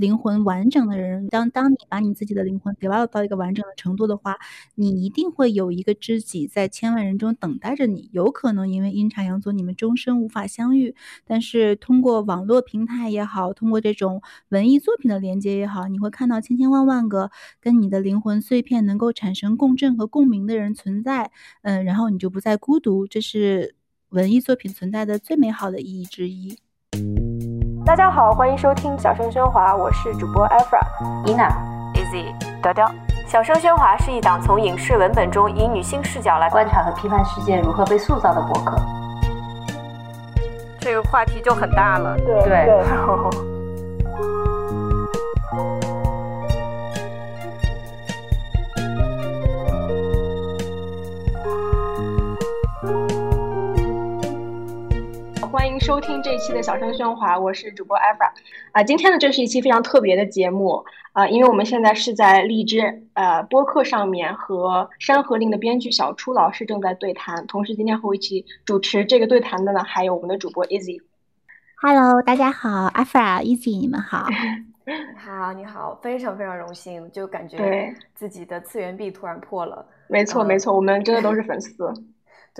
灵魂完整的人，当当你把你自己的灵魂 develop 到一个完整的程度的话，你一定会有一个知己在千万人中等待着你。有可能因为阴差阳错，你们终生无法相遇，但是通过网络平台也好，通过这种文艺作品的连接也好，你会看到千千万万个跟你的灵魂碎片能够产生共振和共鸣的人存在。嗯，然后你就不再孤独，这是文艺作品存在的最美好的意义之一。大家好，欢迎收听小声喧哗，我是主播 Efra、Ina、Easy、雕雕。小声喧哗是一档从影视文本中以女性视角来观察和批判世界如何被塑造的博客。这个话题就很大了，对 迎收听这一期的小声喧哗，我是主播 Eva。啊，今天呢，这是一期非常特别的节目啊，因为我们现在是在荔枝呃播客上面和《山河令》的编剧小初老师正在对谈，同时今天和我一起主持这个对谈的呢，还有我们的主播 Easy。Hello，大家好，Eva，Easy，你们好。好，你好，非常非常荣幸，就感觉自己的次元壁突然破了。没错，没错，我们真的都是粉丝。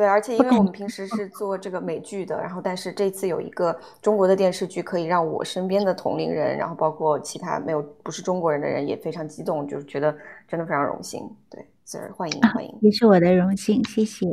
对，而且因为我们平时是做这个美剧的，然后但是这次有一个中国的电视剧，可以让我身边的同龄人，然后包括其他没有不是中国人的人也非常激动，就是觉得真的非常荣幸。对，所以欢迎欢迎，也是我的荣幸，谢谢。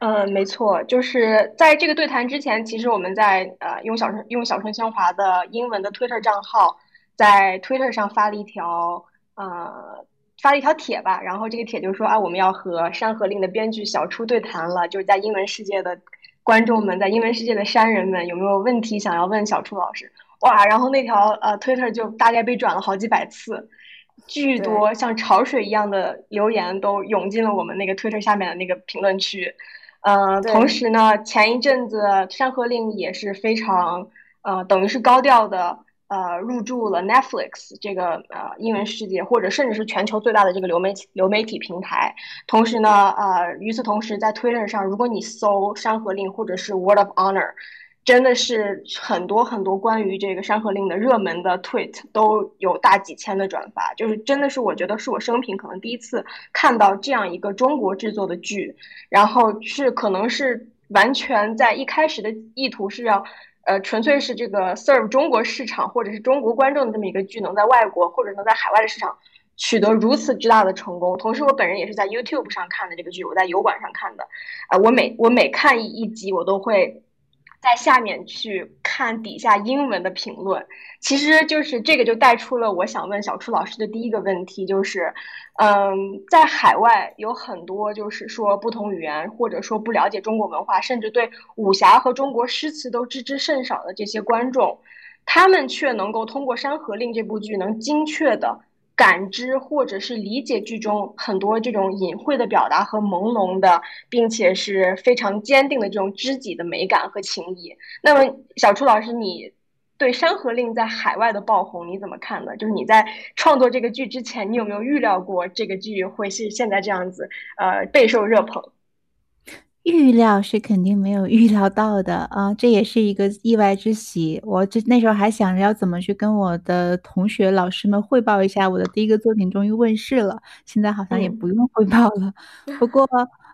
嗯，没错，就是在这个对谈之前，其实我们在呃用小声用小声喧哗的英文的 Twitter 账号，在 Twitter 上发了一条呃。发了一条帖吧，然后这个帖就说啊，我们要和《山河令》的编剧小初对谈了，就是在英文世界的观众们，在英文世界的山人们有没有问题想要问小初老师？哇，然后那条呃 Twitter 就大概被转了好几百次，巨多像潮水一样的留言都涌进了我们那个 Twitter 下面的那个评论区。嗯，同时呢，前一阵子《山河令》也是非常呃，等于是高调的。呃，入驻了 Netflix 这个呃英文世界，或者甚至是全球最大的这个流媒体流媒体平台。同时呢，呃，与此同时，在 Twitter 上，如果你搜《山河令》或者是 Word of Honor，真的是很多很多关于这个《山河令》的热门的 tweet 都有大几千的转发，就是真的是我觉得是我生平可能第一次看到这样一个中国制作的剧，然后是可能是完全在一开始的意图是要。呃，纯粹是这个 serve 中国市场或者是中国观众的这么一个剧，能在外国或者能在海外的市场取得如此之大的成功。同时，我本人也是在 YouTube 上看的这个剧，我在油管上看的。啊，我每我每看一一集，我都会。在下面去看底下英文的评论，其实就是这个就带出了我想问小初老师的第一个问题，就是，嗯，在海外有很多就是说不同语言或者说不了解中国文化，甚至对武侠和中国诗词都知之甚少的这些观众，他们却能够通过《山河令》这部剧能精确的。感知或者是理解剧中很多这种隐晦的表达和朦胧的，并且是非常坚定的这种知己的美感和情谊。那么，小初老师，你对《山河令》在海外的爆红你怎么看呢？就是你在创作这个剧之前，你有没有预料过这个剧会是现在这样子，呃，备受热捧？预料是肯定没有预料到的啊，这也是一个意外之喜。我这那时候还想着要怎么去跟我的同学、老师们汇报一下，我的第一个作品终于问世了。现在好像也不用汇报了。不过，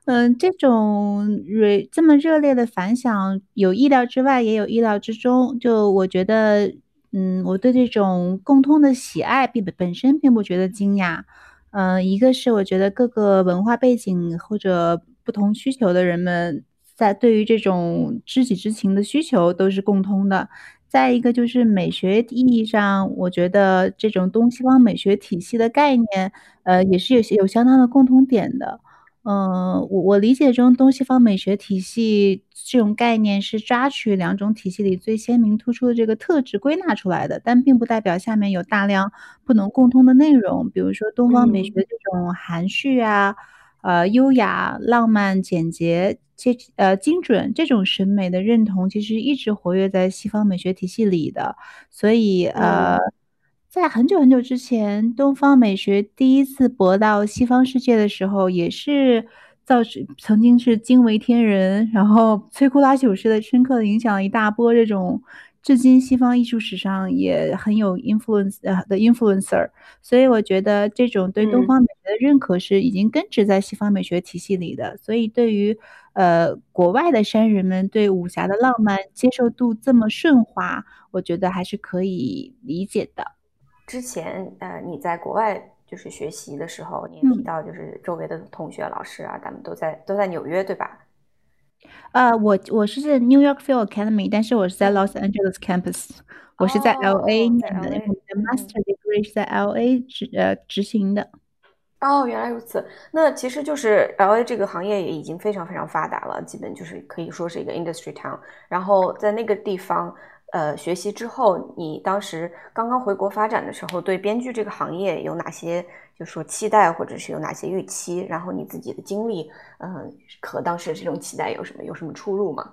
嗯，这种热这么热烈的反响，有意料之外，也有意料之中。就我觉得，嗯，我对这种共通的喜爱并本身并不觉得惊讶。嗯，一个是我觉得各个文化背景或者。不同需求的人们，在对于这种知己之情的需求都是共通的。再一个就是美学意义上，我觉得这种东西方美学体系的概念，呃，也是有些有相当的共同点的。嗯，我我理解中东西方美学体系这种概念是抓取两种体系里最鲜明突出的这个特质归纳出来的，但并不代表下面有大量不能共通的内容。比如说东方美学这种含蓄啊。呃，优雅、浪漫、简洁、切呃精准，这种审美的认同其实一直活跃在西方美学体系里的。所以，呃，在很久很久之前，东方美学第一次博到西方世界的时候，也是造成曾经是惊为天人，然后摧枯拉朽式的深刻的影响了一大波这种至今西方艺术史上也很有 influence 的 influencer，所以我觉得这种对东方美学的认可是已经根植在西方美学体系里的。所以对于呃国外的山人们对武侠的浪漫接受度这么顺滑，我觉得还是可以理解的。之前呃你在国外就是学习的时候，你也提到就是周围的同学、老师啊，他们都在都在纽约，对吧？呃，我我是在 New York Film Academy，但是我是在 Los Angeles campus，我是在 LA 念的，我的 master degree 是在 LA 执呃执行的。哦，原来如此。那其实就是 LA 这个行业也已经非常非常发达了，基本就是可以说是一个 industry town。然后在那个地方。呃，学习之后，你当时刚刚回国发展的时候，对编剧这个行业有哪些，就说期待或者是有哪些预期？然后你自己的经历，嗯，和当时的这种期待有什么有什么出入吗？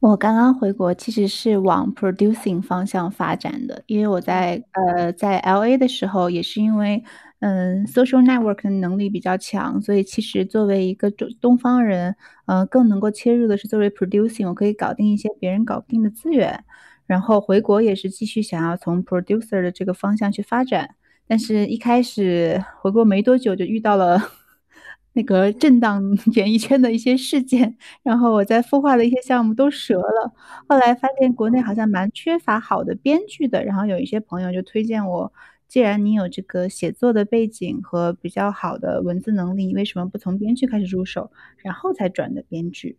我刚刚回国其实是往 producing 方向发展的，因为我在呃在 LA 的时候，也是因为嗯 social network 能力比较强，所以其实作为一个中东方人，嗯，更能够切入的是作为 producing，我可以搞定一些别人搞不定的资源。然后回国也是继续想要从 producer 的这个方向去发展，但是一开始回国没多久就遇到了 那个震荡 演艺圈的一些事件，然后我在孵化的一些项目都折了。后来发现国内好像蛮缺乏好的编剧的，然后有一些朋友就推荐我，既然你有这个写作的背景和比较好的文字能力，为什么不从编剧开始入手，然后才转的编剧？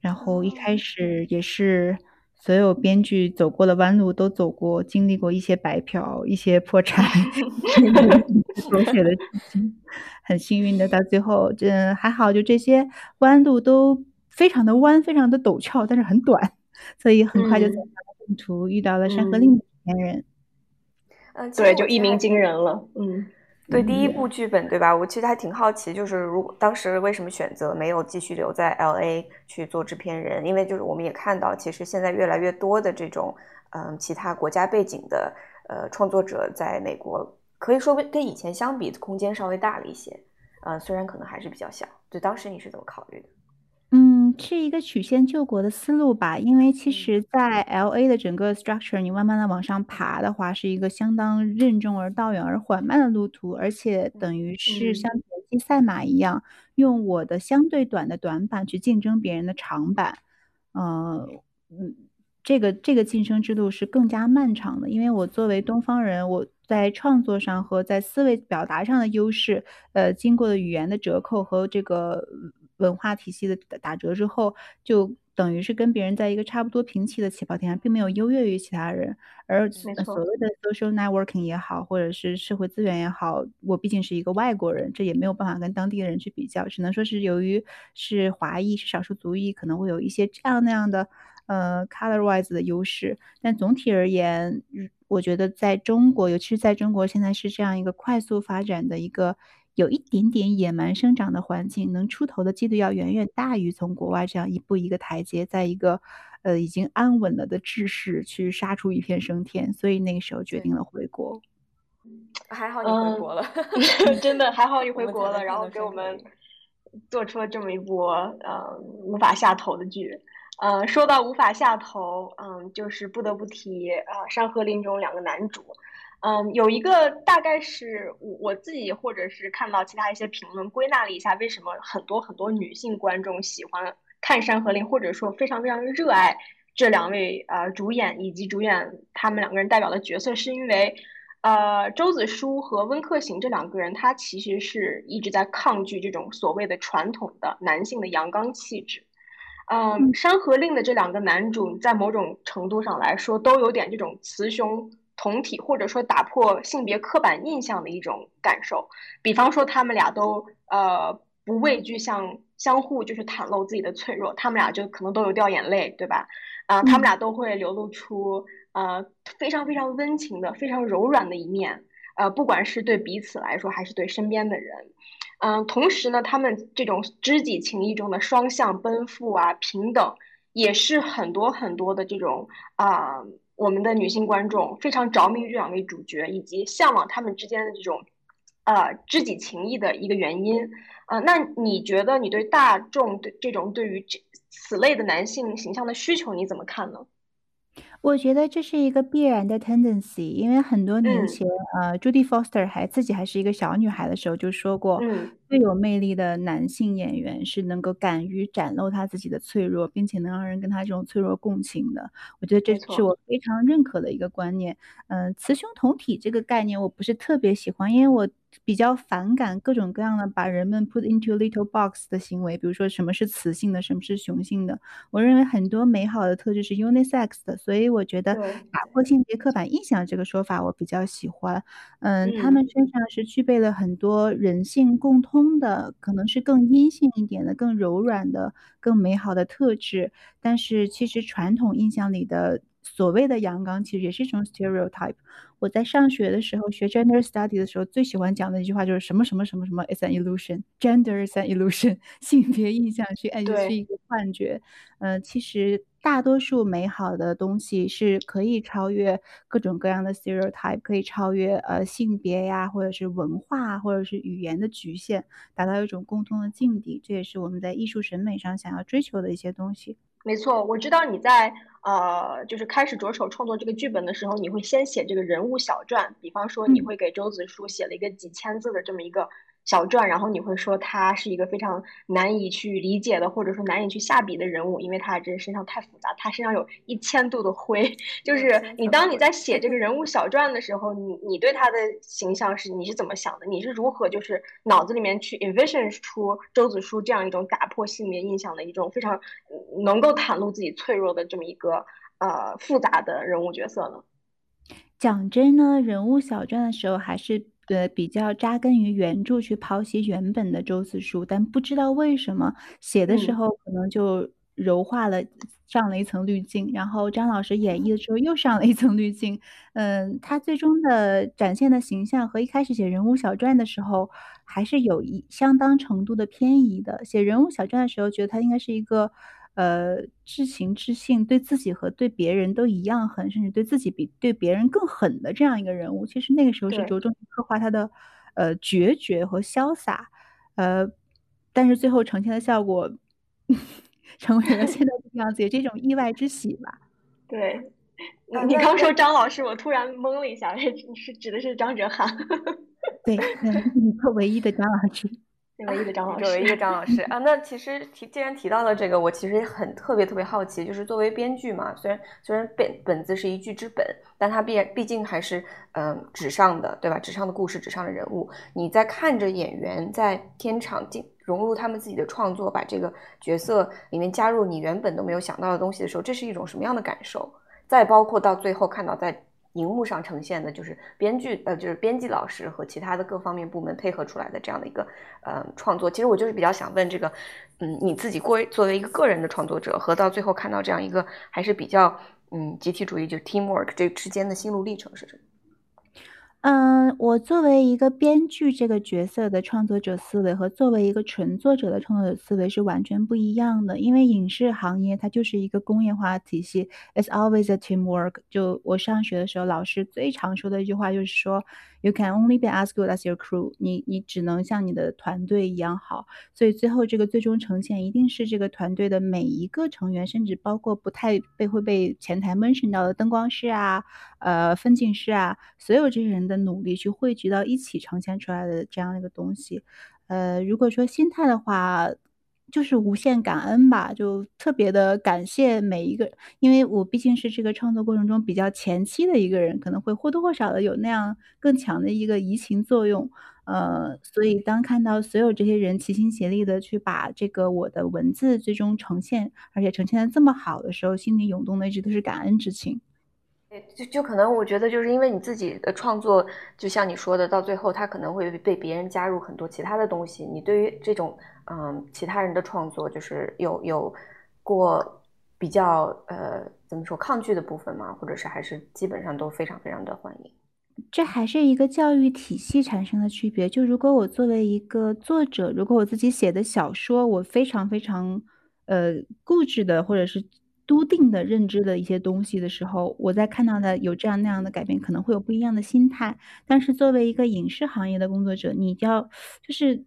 然后一开始也是。所有编剧走过的弯路都走过，经历过一些白嫖、一些破产，狗血的事情。很幸运的，到最后，这还好，就这些弯路都非常的弯，非常的陡峭，但是很短，所以很快就走上了正途，遇到了山河令的前人。嗯，对，就一鸣惊人了。嗯。对第一部剧本，对吧？我其实还挺好奇，就是如果当时为什么选择没有继续留在 L A 去做制片人？因为就是我们也看到，其实现在越来越多的这种嗯其他国家背景的呃创作者在美国，可以说跟以前相比，空间稍微大了一些。嗯，虽然可能还是比较小。对，当时你是怎么考虑的？嗯，是一个曲线救国的思路吧。因为其实，在 L A 的整个 structure，你慢慢的往上爬的话，是一个相当任重而道远而缓慢的路途，而且等于是像田忌赛马一样，用我的相对短的短板去竞争别人的长板。呃，嗯，这个这个晋升之路是更加漫长的。因为我作为东方人，我在创作上和在思维表达上的优势，呃，经过的语言的折扣和这个。文化体系的打折之后，就等于是跟别人在一个差不多平齐的起跑点上，并没有优越于其他人。而所谓的 social networking 也好，或者是社会资源也好，我毕竟是一个外国人，这也没有办法跟当地的人去比较，只能说是由于是华裔，是少数族裔，可能会有一些这样那样的呃 color wise 的优势。但总体而言，我觉得在中国，尤其是在中国现在是这样一个快速发展的一个。有一点点野蛮生长的环境，能出头的几率要远远大于从国外这样一步一个台阶，在一个呃已经安稳了的制式去杀出一片升天。所以那个时候决定了回国。还好你回国了 真的还好你回国了，然后给我们做出了这么一部呃无法下头的剧。呃，说到无法下头，嗯，就是不得不提啊《山河令》中两个男主。嗯，有一个大概是我我自己，或者是看到其他一些评论，归纳了一下，为什么很多很多女性观众喜欢看《山河令》，或者说非常非常热爱这两位呃主演以及主演他们两个人代表的角色，是因为，呃，周子舒和温客行这两个人，他其实是一直在抗拒这种所谓的传统的男性的阳刚气质。嗯，《山河令》的这两个男主，在某种程度上来说，都有点这种雌雄。同体或者说打破性别刻板印象的一种感受，比方说他们俩都呃不畏惧向相互就是袒露自己的脆弱，他们俩就可能都有掉眼泪，对吧？啊，他们俩都会流露出呃非常非常温情的、非常柔软的一面，呃，不管是对彼此来说还是对身边的人，嗯，同时呢，他们这种知己情谊中的双向奔赴啊、平等，也是很多很多的这种啊。我们的女性观众非常着迷于这两位主角，以及向往他们之间的这种，呃，知己情谊的一个原因。呃，那你觉得你对大众的这种对于这此类的男性形象的需求你怎么看呢？我觉得这是一个必然的 tendency，因为很多年前，嗯。呃，Judy Foster 还自己还是一个小女孩的时候就说过，嗯。最有魅力的男性演员是能够敢于展露他自己的脆弱，并且能让人跟他这种脆弱共情的。我觉得这没错。是我非常认可的一个观念。嗯，雌雄同体这个概念我不是特别喜欢，因为我比较反感各种各样的把人们 put into little box 的行为，比如说什么是雌性的，什么是雄性的。我认为很多美好的特质是 unisex 的，所以我觉得。打破性别刻板印象这个说法我比较喜欢。嗯，他嗯。们身上是具备了很多人性共通的，可能是更阴性一点的、更柔软的、更美好的特质。但是其实传统印象里的所谓的阳刚，其实也是一种 stereotype。我在上学的时候学 gender study 的时候，最喜欢讲的一句话就是什么什么什么什么 is an illusion，gender is an illusion，性别印象是哎，是。一个幻觉。呃，其实大多数美好的东西是可以超越各种各样的 stereotype，可以超越，呃，性别呀，或者是文化，或者是语言的局限，达到一种共通的境地，这也是我们在艺术审美上想要追求的一些东西。没错，我知道你在，呃，就是开始着手创作这个剧本的时候，你会先写这个人物小传，比方说你嗯。会给周子舒写了一个几千字的这么一个小传，然后你会说他是一个非常难以去理解的，或者说难以去下笔的人物，因为他这身上太复杂，他身上有一千度的灰。就是你当你在写这个人物小传的时候，你你对他的形象是你是怎么想的？你是如何就是脑子里面去 envision 出周子舒这样一种打破性别印象的一种非常能够袒露自己脆弱的这么一个，呃，复杂的人物角色呢？讲真呢，人物小传的时候还是，呃，比较扎根于原著去剖析原本的周子书，但不知道为什么写的时嗯。候可能就柔化了上了一层滤镜，然后张老师演绎的时候又上了一层滤镜。嗯，他最终的展现的形象和一开始写人物小传的时候还是有一相当程度的偏移的。写人物小传的时候觉得他应该是一个，呃，至情至性，对自己和对别人都一样狠，甚至对自己比对别人更狠的这样一个人物。其实那个时候是。着重刻画他的，呃，决绝和潇洒。呃，但是最后呈现的效果 成为了现在这个样子，也是一种意外之喜吧。对，啊，你你刚说张老师，我突然懵了一下，是是指的是张哲瀚。对，你是唯一的张老师。唯一的张老师。唯一的张老师。啊，那其实提既然提到了这个，我其实也很特别特别好奇，就是作为编剧嘛，虽然虽然本本子是一剧之本，但它毕毕竟还是，呃，纸上的，对吧？纸上的故事，纸上的人物。你在看着演员在片场进融入他们自己的创作，把这个角色里面加入你原本都没有想到的东西的时候，这是一种什么样的感受？再包括到最后看到在荧幕上呈现的就是编剧呃，就是编辑老师和其他的各方面部门配合出来的这样的一个，呃，创作。其实我就是比较想问这个，嗯，你自己过作为一个个人的创作者，和到最后看到这样一个还是比较，嗯，集体主义，就 teamwork 这之间的心路历程是什么？嗯，我作为一个编剧这个角色的创作者思维和作为一个纯作者的创作者思维是完全不一样的。因为影视行业它就是一个工业化体系，it's always a teamwork。就我上学的时候，老师最常说的一句话就是说：“You can only be as good as your crew。”你你只能像你的团队一样好。所以最后这个最终呈现一定是这个团队的每一个成员，甚至包括不太被会被前台 mention 到的灯光师啊，呃，分镜师啊，所有这些人的努力去汇聚到一起呈现出来的这样一个东西。呃，如果说心态的话，就是无限感恩吧，就特别的感谢每一个因为我毕竟是这个创作过程中比较前期的一个人，可能会或多或少的有那样更强的一个移情作用。呃，所以当看到所有这些人齐心协力的去把这个我的文字最终呈现，而且呈现的这么好的时候，心里涌动的一直都是感恩之情。就就可能我觉得就是因为你自己的创作，就像你说的，到最后它可能会被别人加入很多其他的东西。你对于这种，嗯，其他人的创作就是有有过比较，呃，怎么说，抗拒的部分吗？或者是还是基本上都非常非常的欢迎？这还是一个教育体系产生的区别。就如果我作为一个作者，如果我自己写的小说，我非常非常，呃，固执的或者是笃定的认知的一些东西的时候，我在看到的有这样那样的改变，可能会有不一样的心态。但是作为一个影视行业的工作者，你就要就是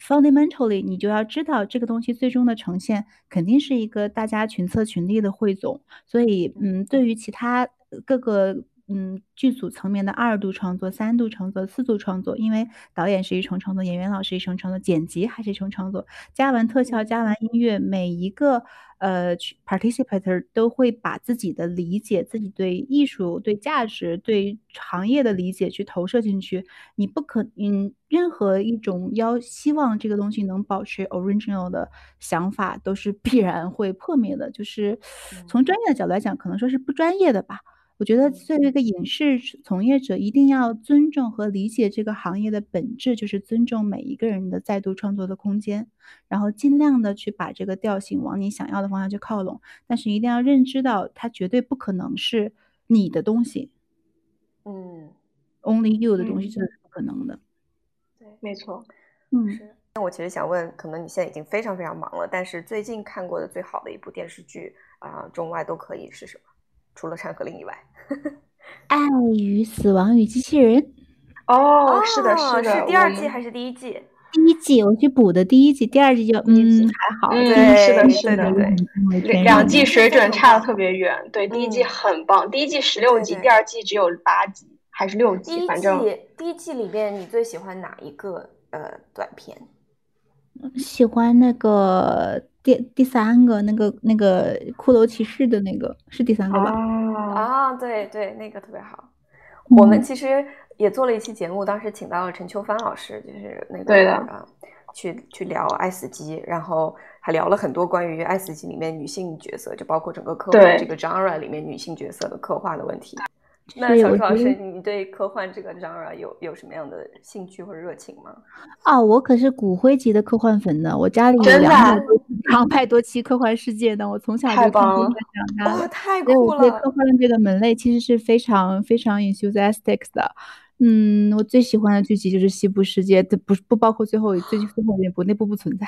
fundamentally 你就要知道这个东西最终的呈现肯定是一个大家群策群力的汇总，所以嗯，对于其他各个。嗯，剧组层面的二度创作、三度创作、四度创作，因为导演是一重创作，演员老师一重创作，剪辑还是一重创作，加完特效、加完音乐，每一个呃 participator 都会把自己的理解、自己对艺术、对价值、对行业的理解去投射进去。你不可，嗯，任何一种要希望这个东西能保持 original 的想法，都是必然会破灭的。就是从专业的角度来讲，可能说是不专业的吧。我觉得作为一个影视从业者，一定要尊重和理解这个行业的本质，就是尊重每一个人的再度创作的空间，然后尽量的去把这个调性往你想要的方向去靠拢。但是一定要认知到，它绝对不可能是你的东西。嗯，Only you 的东西这是不可能的。对，没错。嗯，是。那我其实想问，可能你现在已经非常非常忙了，但是最近看过的最好的一部电视剧啊，中外都可以是什么？除了《山河令》以外，《爱与死亡与机器人》哦，是的，是的，是第二季还是第一季？第一季我去补的第一季，第二季就嗯还好，对，是的，是的，对，两季水准差的特别远。对，第一季很棒，第一季十六集，第二季只有八集还是六集？反正第一季里边你最喜欢哪一个呃短片？喜欢那个。第第三个那个那个骷髅骑士的那个是第三个吧？啊，对对，那个特别好。我们其实也做了一期节目，当时请到了陈秋帆老师，就是那个对的啊，去去聊《爱死机》，然后还聊了很多关于《爱死机》里面女性角色，就包括整个刻画这个 genre 里面女性角色的刻画的问题。那小楚老师，你对科幻这个 genre 有有什么样的兴趣或者热情吗？啊，我可是骨灰级的科幻粉呢，我家里有两百多两百多期科幻世界呢，我从小就看长大的，太酷了！对科幻这个门类其实是非常非常 enthusiastic 的。嗯，我最喜欢的剧集就是《西部世界》，不不包括最后最最后那部，那部不存在。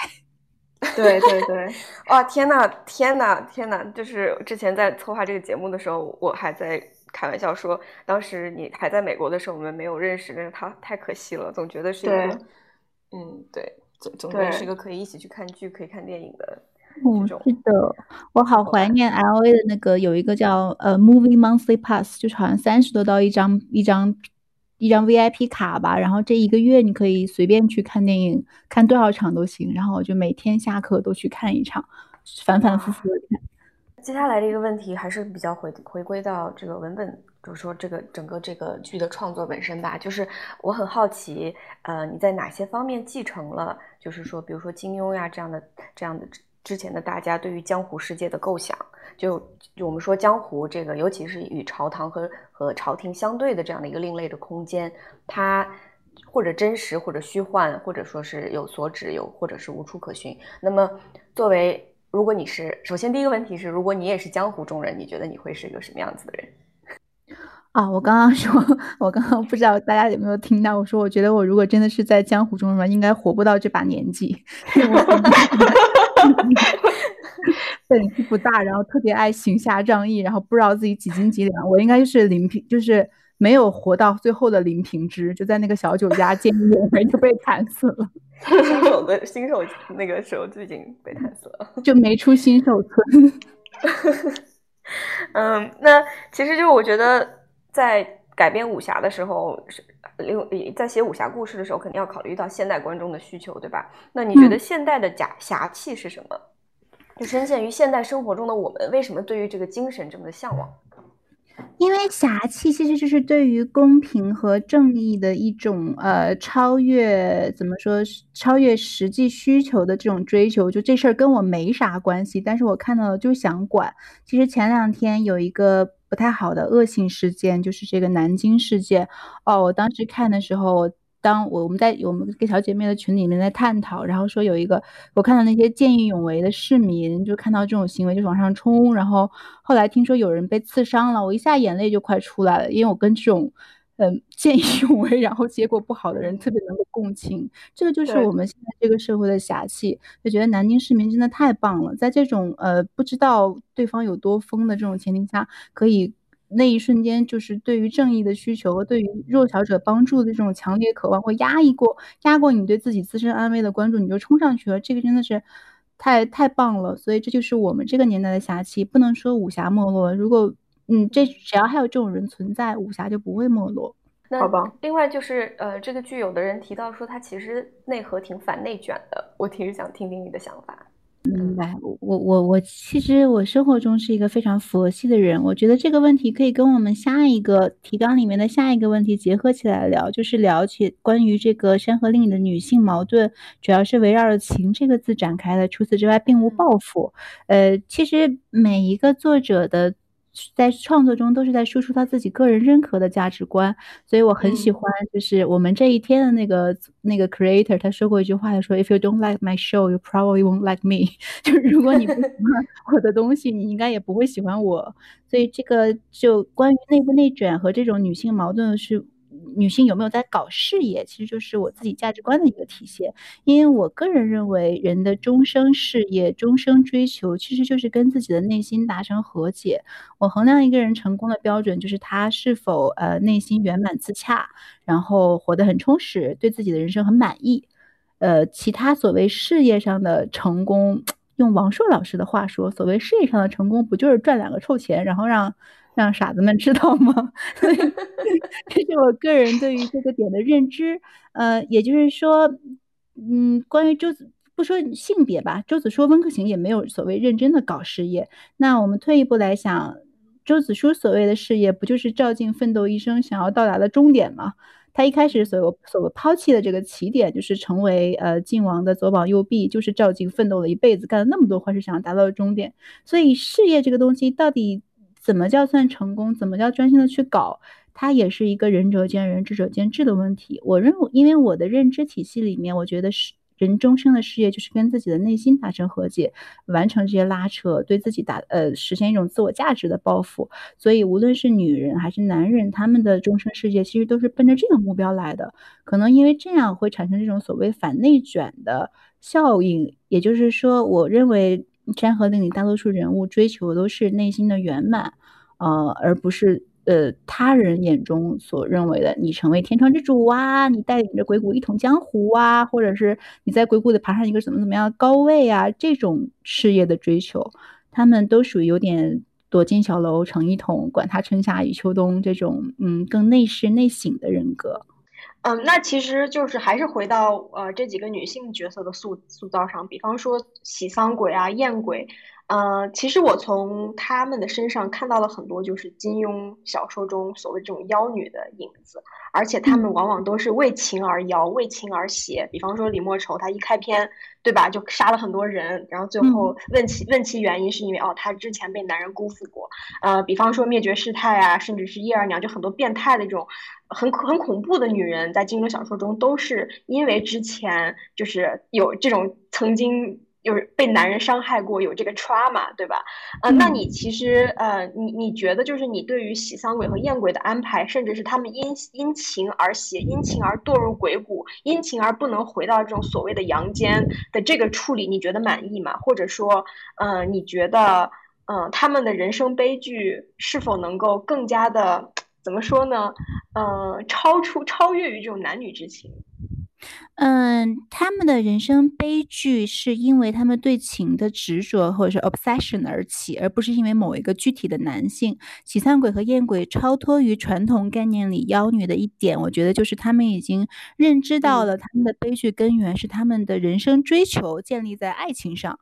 对对对，哇，天呐天呐天呐！就是之前在策划这个节目的时候，我还在。开玩笑说，当时你还在美国的时候，我们没有认识，但是他太可惜了，总觉得是一个，嗯，对，总总觉得是一个可以一起去看剧、可以看电影的 这种。是的，我好怀念 L A 的那个有一个叫呃 Movie Monthly Pass，就是好像三十多刀一张一张一张 V I P 卡吧，然后这一个月你可以随便去看电影，看多少场都行，然后我就每天下课都去看一场，反反复复的看。接下来的一个问题还是比较回回归到这个文本，就是说这个整个这个剧的创作本身吧。就是我很好奇，呃，你在哪些方面继承了，就是说，比如说金庸呀这样的这样的之前的大家对于江湖世界的构想，就就我们说江湖这个，尤其是与朝堂和和朝廷相对的这样的一个另类的空间，它或者真实，或者虚幻，或者说是有所指，有或者是无处可寻。那么作为如果你是首先第一个问题是，如果你也是江湖中人，你觉得你会是一个什么样子的人？啊，我刚刚说，我刚刚不知道大家有没有听到，我说我觉得我如果真的是在江湖中人，应该活不到这把年纪。本事不大，然后特别爱行侠仗义，然后不知道自己几斤几两，我应该就是林平，就是没有活到最后的林平之，就在那个小酒家见义勇为就被砍死了。新手的新手那个时候就已经被砍死了，就没出新手村。嗯，那其实就我觉得，在改编武侠的时候，是在写武侠故事的时候，肯定要考虑到现代观众的需求，对吧？那你觉得现代的假侠气是什么？就深陷于现代生活中的我们，为什么对于这个精神这么的向往？因为侠气其实就是对于公平和正义的一种呃超越，怎么说超越实际需求的这种追求。就这事儿跟我没啥关系，但是我看到了就想管。其实前两天有一个不太好的恶性事件，就是这个南京事件。哦，我当时看的时候。当我我们在我们跟小姐妹的群里面在探讨，然后说有一个我看到那些见义勇为的市民，就看到这种行为就往上冲，然后后来听说有人被刺伤了，我一下眼泪就快出来了，因为我跟这种嗯见义勇为然后结果不好的人特别能够共情，这个就是我们现在这个社会的侠气，就觉得南京市民真的太棒了，在这种呃不知道对方有多疯的这种前提下，可以。那一瞬间，就是对于正义的需求和对于弱小者帮助的这种强烈渴望，会压抑过压过你对自己自身安危的关注，你就冲上去了。这个真的是太太棒了。所以这就是我们这个年代的侠气，不能说武侠没落。如果嗯，这只要还有这种人存在，武侠就不会没落。好吧。另外就是呃，这个剧有的人提到说它其实内核挺反内卷的，我其实想听听你的想法。明白，我我我其实我生活中是一个非常佛系的人，我觉得这个问题可以跟我们下一个提纲里面的下一个问题结合起来聊，就是聊起关于这个《山河令》里的女性矛盾，主要是围绕着“情”这个字展开的，除此之外并无抱负。呃，其实每一个作者的。在创作中都是在输出他自己个人认可的价值观，所以我很喜欢，就是我们这一天的那个那个 creator，他说过一句话，他说 If you don't like my show, you probably won't like me。就是如果你不喜欢我的东西，你应该也不会喜欢我。所以这个就关于内部内卷和这种女性矛盾是。女性有没有在搞事业，其实就是我自己价值观的一个体现。因为我个人认为，人的终生事业、终生追求，其实就是跟自己的内心达成和解。我衡量一个人成功的标准，就是他是否呃内心圆满自洽，然后活得很充实，对自己的人生很满意。呃，其他所谓事业上的成功，用王朔老师的话说，所谓事业上的成功，不就是赚两个臭钱，然后让。让傻子们知道吗？所以 这是我个人对于这个点的认知。呃，也就是说，嗯，关于周子，不说性别吧，周子舒、温客行也没有所谓认真的搞事业。那我们退一步来想，周子舒所谓的事业，不就是照镜奋斗一生想要到达的终点吗？他一开始所有所抛弃的这个起点，就是成为呃晋王的左膀右臂，就是照镜奋斗了一辈子，干了那么多坏事，想要达到的终点。所以事业这个东西到底？怎么叫算成功？怎么叫专心的去搞？它也是一个仁者见仁，智者见智的问题。我认为，因为我的认知体系里面，我觉得是人终生的事业就是跟自己的内心达成和解，完成这些拉扯，对自己打呃实现一种自我价值的抱负。所以，无论是女人还是男人，他们的终生事业其实都是奔着这个目标来的。可能因为这样会产生这种所谓反内卷的效应，也就是说，我认为。山河令里大多数人物追求的都是内心的圆满，呃，而不是呃他人眼中所认为的你成为天窗之主啊，你带领着鬼谷一统江湖啊，或者是你在鬼谷里爬上一个怎么怎么样高位啊，这种事业的追求，他们都属于有点躲进小楼成一统，管他春夏与秋冬这种嗯更内视内省的人格。嗯，那其实就是还是回到呃这几个女性角色的塑塑造上，比方说喜丧鬼啊、艳鬼，呃，其实我从他们的身上看到了很多就是金庸小说中所谓这种妖女的影子，而且他们往往都是为情而妖，为情而邪。比方说李莫愁，她一开篇，对吧，就杀了很多人，然后最后问其问其原因，是因为哦，她之前被男人辜负过。呃，比方说灭绝师太啊，甚至是叶二娘，就很多变态的这种。很很恐怖的女人，在金庸小说中都是因为之前就是有这种曾经就是被男人伤害过，有这个 trauma，对吧？呃，那你其实呃，你你觉得就是你对于喜丧鬼和艳鬼的安排，甚至是他们因因情而邪，因情而堕入鬼谷，因情而不能回到这种所谓的阳间的这个处理，你觉得满意吗？或者说，呃，你觉得，嗯，他们的人生悲剧是否能够更加的？怎么说呢？呃，超出、超越于这种男女之情。嗯，他们的人生悲剧是因为他们对情的执着或者是 obsession 而起，而不是因为某一个具体的男性。喜丧鬼和艳鬼超脱于传统概念里妖女的一点，我觉得就是他们已经认知到了他们的悲剧根源是他们的人生追求建立在爱情上。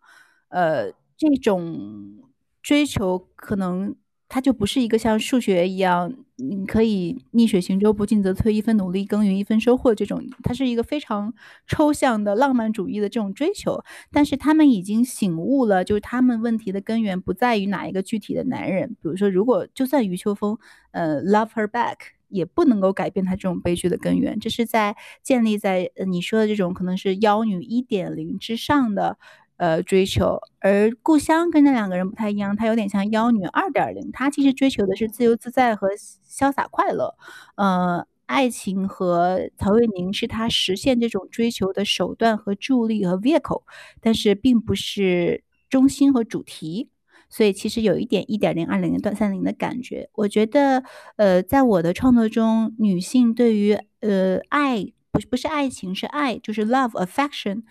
呃，这种追求可能。它就不是一个像数学一样，你可以逆水行舟，不进则退，一分努力耕耘一分收获这种，它是一个非常抽象的浪漫主义的这种追求。但是他们已经醒悟了，就是他们问题的根源不在于哪一个具体的男人。比如说，如果就算余秋风，呃，love her back，也不能够改变他这种悲剧的根源。这是在建立在你说的这种可能是妖女一点零之上的。呃，追求，而故乡跟那两个人不太一样，他有点像妖女二点零，他其实追求的是自由自在和潇洒快乐。呃，爱情和曹卫宁是他实现这种追求的手段和助力和 vehicle，但是并不是中心和主题。所以其实有一点一点零、二零零、段三零的感觉。我觉得，呃，在我的创作中，女性对于呃爱，不不是爱情，是爱，就是 love affection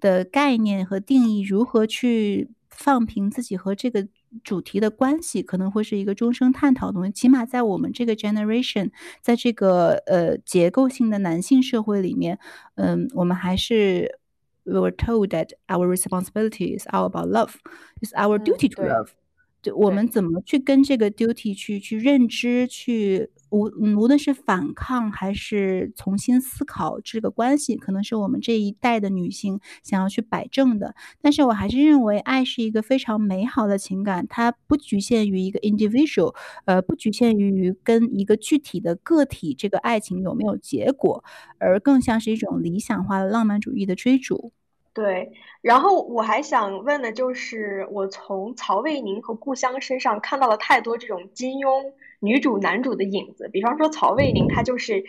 的概念和定义，如何去放平自己和这个。主题的关系可能会是一个终生探讨的东西，起码在我们这个 generation，在这个呃结构性的男性社会里面，嗯，我们还是 we were told that our responsibility is all about love, is our duty to love。就我们怎么去跟这个 duty 去去认知去。无无论是反抗还是重新思考这个关系，可能是我们这一代的女性想要去摆正的。但是我还是认为，爱是一个非常美好的情感，它不局限于一个 individual，呃，不局限于跟一个具体的个体这个爱情有没有结果，而更像是一种理想化的浪漫主义的追逐。对，然后我还想问的就是，我从曹卫宁和故乡身上看到了太多这种金庸。女主男主的影子，比方说曹卫宁，他就是，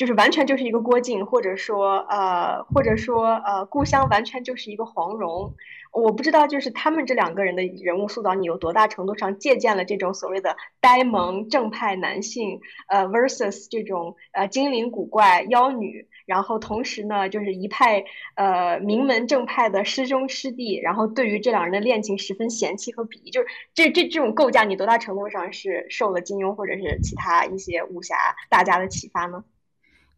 就是完全就是一个郭靖，或者说呃，或者说呃，故乡完全就是一个黄蓉。我不知道，就是他们这两个人的人物塑造，你有多大程度上借鉴了这种所谓的呆萌正派男性，呃，versus 这种呃精灵古怪妖女。然后同时呢，就是一派呃名门正派的师兄师弟，然后对于这两人的恋情十分嫌弃和鄙夷，就是这这这种构架，你多大程度上是受了金庸或者是其他一些武侠大家的启发呢？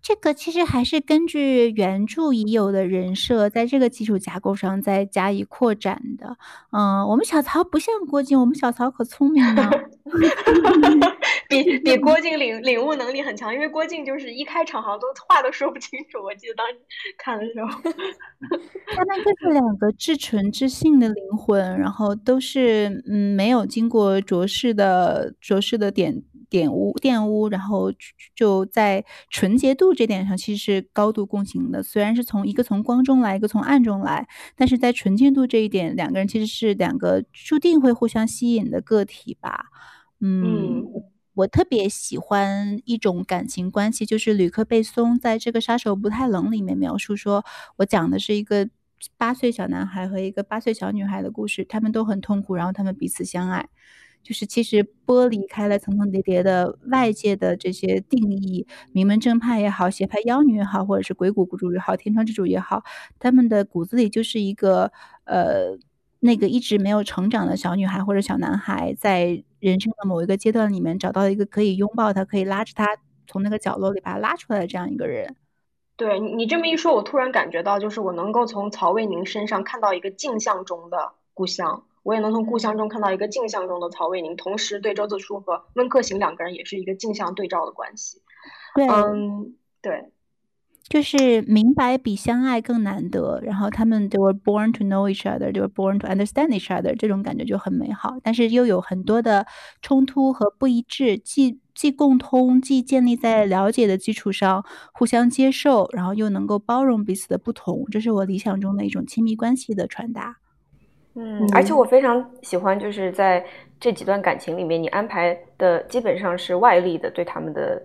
这个其实还是根据原著已有的人设，在这个基础架构上再加以扩展的。嗯，我们小曹不像郭靖，我们小曹可聪明了，比 比郭靖领领悟能力很强。因为郭靖就是一开场好像都话都说不清楚，我记得当时看的时候。他们就是两个至纯至性的灵魂，然后都是嗯没有经过浊世的浊世的点。点污玷污，然后就在纯洁度这点上，其实是高度共情的。虽然是从一个从光中来，一个从暗中来，但是在纯净度这一点，两个人其实是两个注定会互相吸引的个体吧。嗯，我特别喜欢一种感情关系，就是吕克贝松在这个《杀手不太冷》里面描述说，我讲的是一个八岁小男孩和一个八岁小女孩的故事，他们都很痛苦，然后他们彼此相爱。就是其实剥离开了层层叠叠的外界的这些定义，名门正派也好，邪派妖女也好，或者是鬼谷谷主也好，天窗之主也好，他们的骨子里就是一个呃那个一直没有成长的小女孩或者小男孩，在人生的某一个阶段里面找到一个可以拥抱他、可以拉着他从那个角落里把他拉出来的这样一个人。对你你这么一说，我突然感觉到，就是我能够从曹卫宁身上看到一个镜像中的故乡。我也能从故乡中看到一个镜像中的曹卫宁，同时对周子舒和温客行两个人也是一个镜像对照的关系。对，嗯，对，就是明白比相爱更难得。然后他们 they were born to know each other, they were born to understand each other，这种感觉就很美好。但是又有很多的冲突和不一致，既既共通，既建立在了解的基础上互相接受，然后又能够包容彼此的不同，这是我理想中的一种亲密关系的传达。嗯，而且我非常喜欢，就是在这几段感情里面，你安排的基本上是外力的对他们的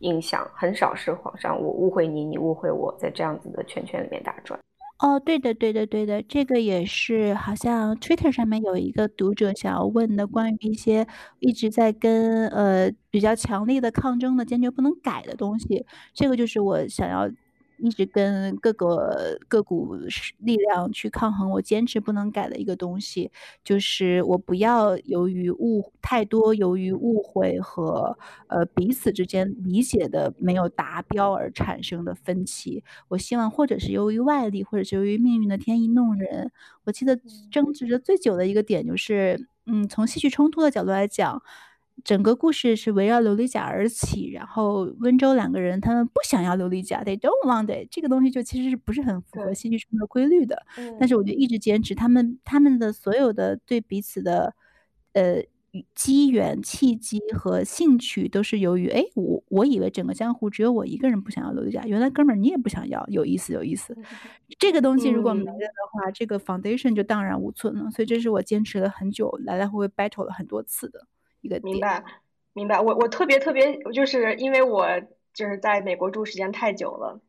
影响，很少是皇上我误会你，你误会我，在这样子的圈圈里面打转。哦，对的，对的，对的，这个也是好像 Twitter 上面有一个读者想要问的，关于一些一直在跟呃比较强力的抗争的、坚决不能改的东西，这个就是我想要。一直跟各个个股力量去抗衡，我坚持不能改的一个东西，就是我不要由于误太多，由于误会和呃彼此之间理解的没有达标而产生的分歧。我希望或者是由于外力，或者是由于命运的天意弄人。我记得争执的最久的一个点就是，嗯，从戏剧冲突的角度来讲。整个故事是围绕琉璃甲而起，然后温州两个人他们不想要琉璃甲，they don't want it。这个东西就其实是不是很符合戏剧中的规律的。但是我就一直坚持，他们他们的所有的对彼此的呃机缘、契机和兴趣，都是由于哎，我我以为整个江湖只有我一个人不想要琉璃甲，原来哥们儿你也不想要，有意思有意思。这个东西如果没了的话，这个 foundation 就荡然无存了。所以这是我坚持了很久，来来回回 battle 了很多次的。明白，明白。我我特别特别，就是因为我就是在美国住时间太久了，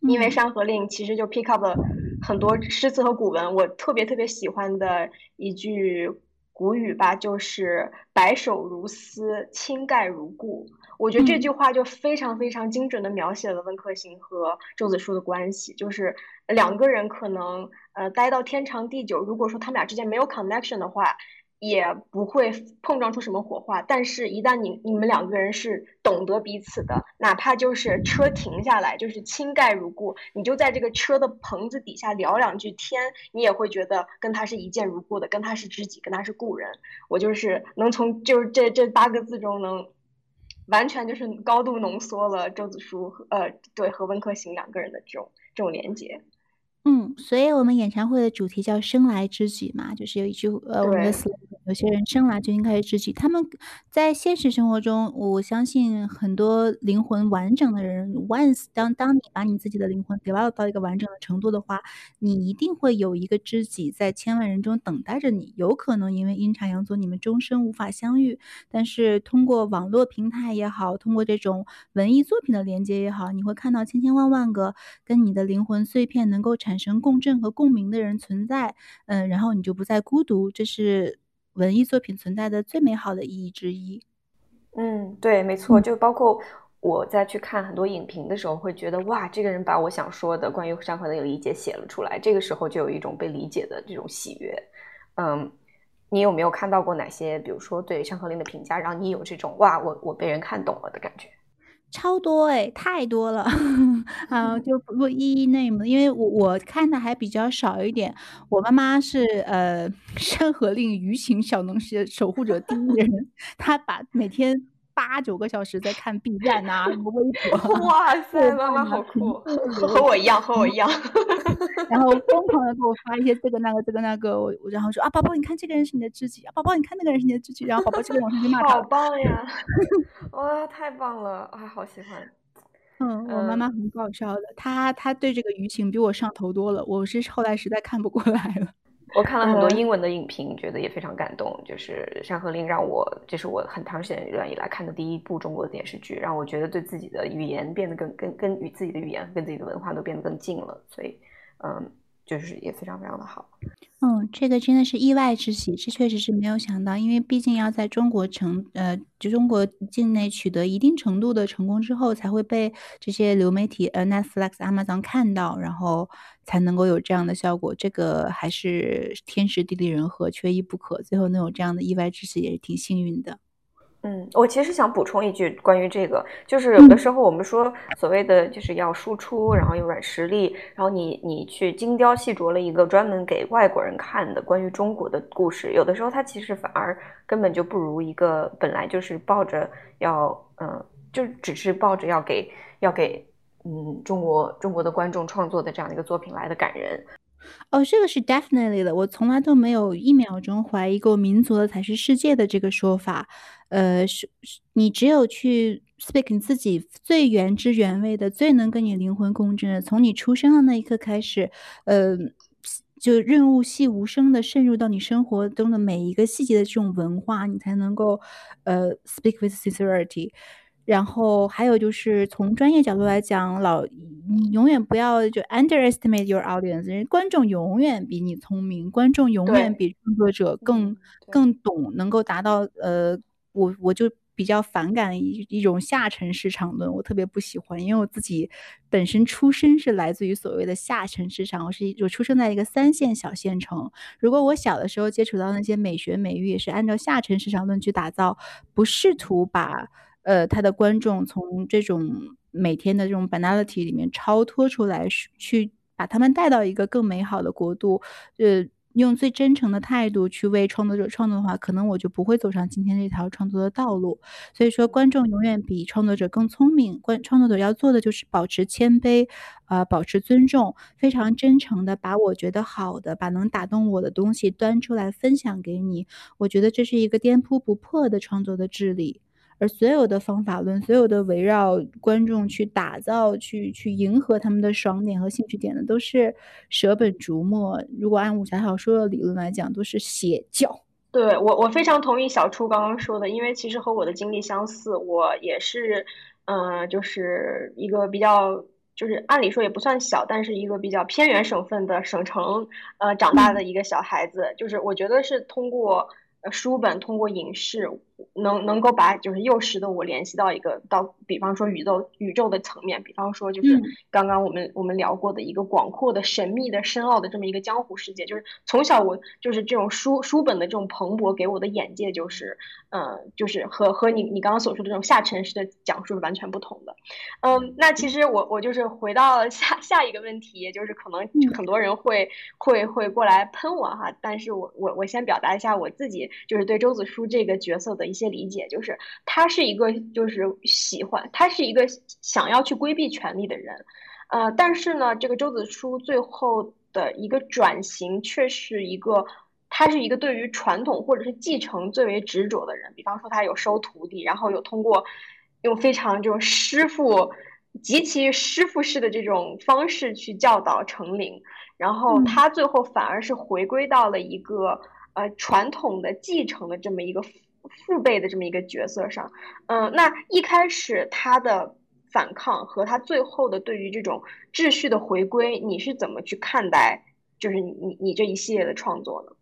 因为《山河令》其实就 pick up 了很多诗词和古文。我特别特别喜欢的一句古语吧，就是“白首如丝，青盖如故”。我觉得这句话就非常非常精准的描写了温客行和周子舒的关系，就是两个人可能呃待到天长地久，如果说他们俩之间没有 connection 的话。也不会碰撞出什么火花，但是，一旦你你们两个人是懂得彼此的，哪怕就是车停下来，就是亲盖如故，你就在这个车的棚子底下聊两句天，你也会觉得跟他是一见如故的，跟他是知己，跟他是故人。我就是能从就是这这八个字中能完全就是高度浓缩了周子舒和呃对和温客行两个人的这种这种连接。嗯，所以我们演唱会的主题叫生来知己嘛，就是有一句呃，我们的 slogan，有些人生来就应该是知己。他们在现实生活中，我相信很多灵魂完整的人，once 当当你把你自己的灵魂 develop 到一个完整的程度的话，你一定会有一个知己在千万人中等待着你。有可能因为阴差阳错，你们终生无法相遇，但是通过网络平台也好，通过这种文艺作品的连接也好，你会看到千千万万个跟你的灵魂碎片能够产。产生共振和共鸣的人存在，嗯，然后你就不再孤独，这是文艺作品存在的最美好的意义之一。嗯，对，没错，就包括我在去看很多影评的时候，会觉得哇，这个人把我想说的关于山河的理解写了出来，这个时候就有一种被理解的这种喜悦。嗯，你有没有看到过哪些，比如说对《山河令》的评价，让你有这种哇，我我被人看懂了的感觉？超多哎，太多了 啊！就不一一 name 因为我我看的还比较少一点。我妈妈是呃《山河令》舆情小能手守护者第一人，她把每天。八九个小时在看 B 站呐，什么微博。哇塞，妈妈好酷，和和我一样，和我一样。然后疯狂的给我发一些这个那个这个那个，我然后说啊，宝宝你看这个人是你的知己啊，宝宝你看那个人是你的知己，然后宝宝这个往上去骂他。好棒呀！哇，太棒了啊，好喜欢。嗯，我妈妈很搞笑的，她她对这个舆情比我上头多了，我是后来实在看不过来了。我看了很多英文的影评，觉得也非常感动。就是《山河令》让我，这是我很长时间以来看的第一部中国的电视剧，让我觉得对自己的语言变得更、更、更与自己的语言、跟自己的文化都变得更近了。所以，嗯。就是也非常非常的好，嗯，这个真的是意外之喜，这确实是没有想到，因为毕竟要在中国成，呃，就中国境内取得一定程度的成功之后，才会被这些流媒体，呃，Netflix、Amazon 看到，然后才能够有这样的效果。这个还是天时地利人和，缺一不可，最后能有这样的意外之喜，也是挺幸运的。嗯，我其实想补充一句关于这个，就是有的时候我们说所谓的就是要输出，然后有软实力，然后你你去精雕细琢了一个专门给外国人看的关于中国的故事，有的时候它其实反而根本就不如一个本来就是抱着要嗯，就只是抱着要给要给嗯中国中国的观众创作的这样的一个作品来的感人。哦，这个是 definitely 的，我从来都没有一秒钟怀疑过“民族的才是世界的”这个说法。呃，是是，你只有去 speak 你自己最原汁原味的、最能跟你灵魂共振的，从你出生的那一刻开始，呃，就润物细无声的渗入到你生活中的每一个细节的这种文化，你才能够呃 speak with sincerity。然后还有就是从专业角度来讲，老你永远不要就 underestimate your audience，人观众永远比你聪明，观众永远比创作者更更懂，能够达到呃，我我就比较反感一一种下沉市场论，我特别不喜欢，因为我自己本身出身是来自于所谓的下沉市场，我是我出生在一个三线小县城，如果我小的时候接触到那些美学美育，也是按照下沉市场论去打造，不试图把。呃，他的观众从这种每天的这种 banality 里面超脱出来，去把他们带到一个更美好的国度，呃，用最真诚的态度去为创作者创作的话，可能我就不会走上今天这条创作的道路。所以说，观众永远比创作者更聪明。观创作者要做的就是保持谦卑，啊，保持尊重，非常真诚的把我觉得好的，把能打动我的东西端出来分享给你。我觉得这是一个颠扑不破的创作的智力。而所有的方法论，所有的围绕观众去打造、去去迎合他们的爽点和兴趣点的，都是舍本逐末。如果按武侠小说的理论来讲，都是邪教。对我，我非常同意小初刚刚说的，因为其实和我的经历相似，我也是，嗯，就是一个比较，就是按理说也不算小，但是一个比较偏远省份的省城，呃，长大的一个小孩子。就是我觉得是通过。书本通过影视，能能够把就是幼时的我联系到一个到，比方说宇宙宇宙的层面，比方说就是刚刚我们我们聊过的一个广阔的、神秘的、深奥的这么一个江湖世界。就是从小我就是这种书书本的这种蓬勃，给我的眼界就是，嗯，就是和和你你刚刚所说的这种下沉式的讲述是完全不同的。嗯，那其实我我就是回到下下一个问题，就是可能很多人会会会过来喷我哈，但是我我我先表达一下我自己。就是对周子舒这个角色的一些理解，就是他是一个就是喜欢，他是一个想要去规避权力的人，呃，但是呢，这个周子舒最后的一个转型却是一个，他是一个对于传统或者是继承最为执着的人。比方说，他有收徒弟，然后有通过用非常这种师傅极其师傅式的这种方式去教导成灵，然后他最后反而是回归到了一个。呃，传统的继承的这么一个父辈的这么一个角色上，嗯，那一开始他的反抗和他最后的对于这种秩序的回归，你是怎么去看待？就是你你这一系列的创作呢？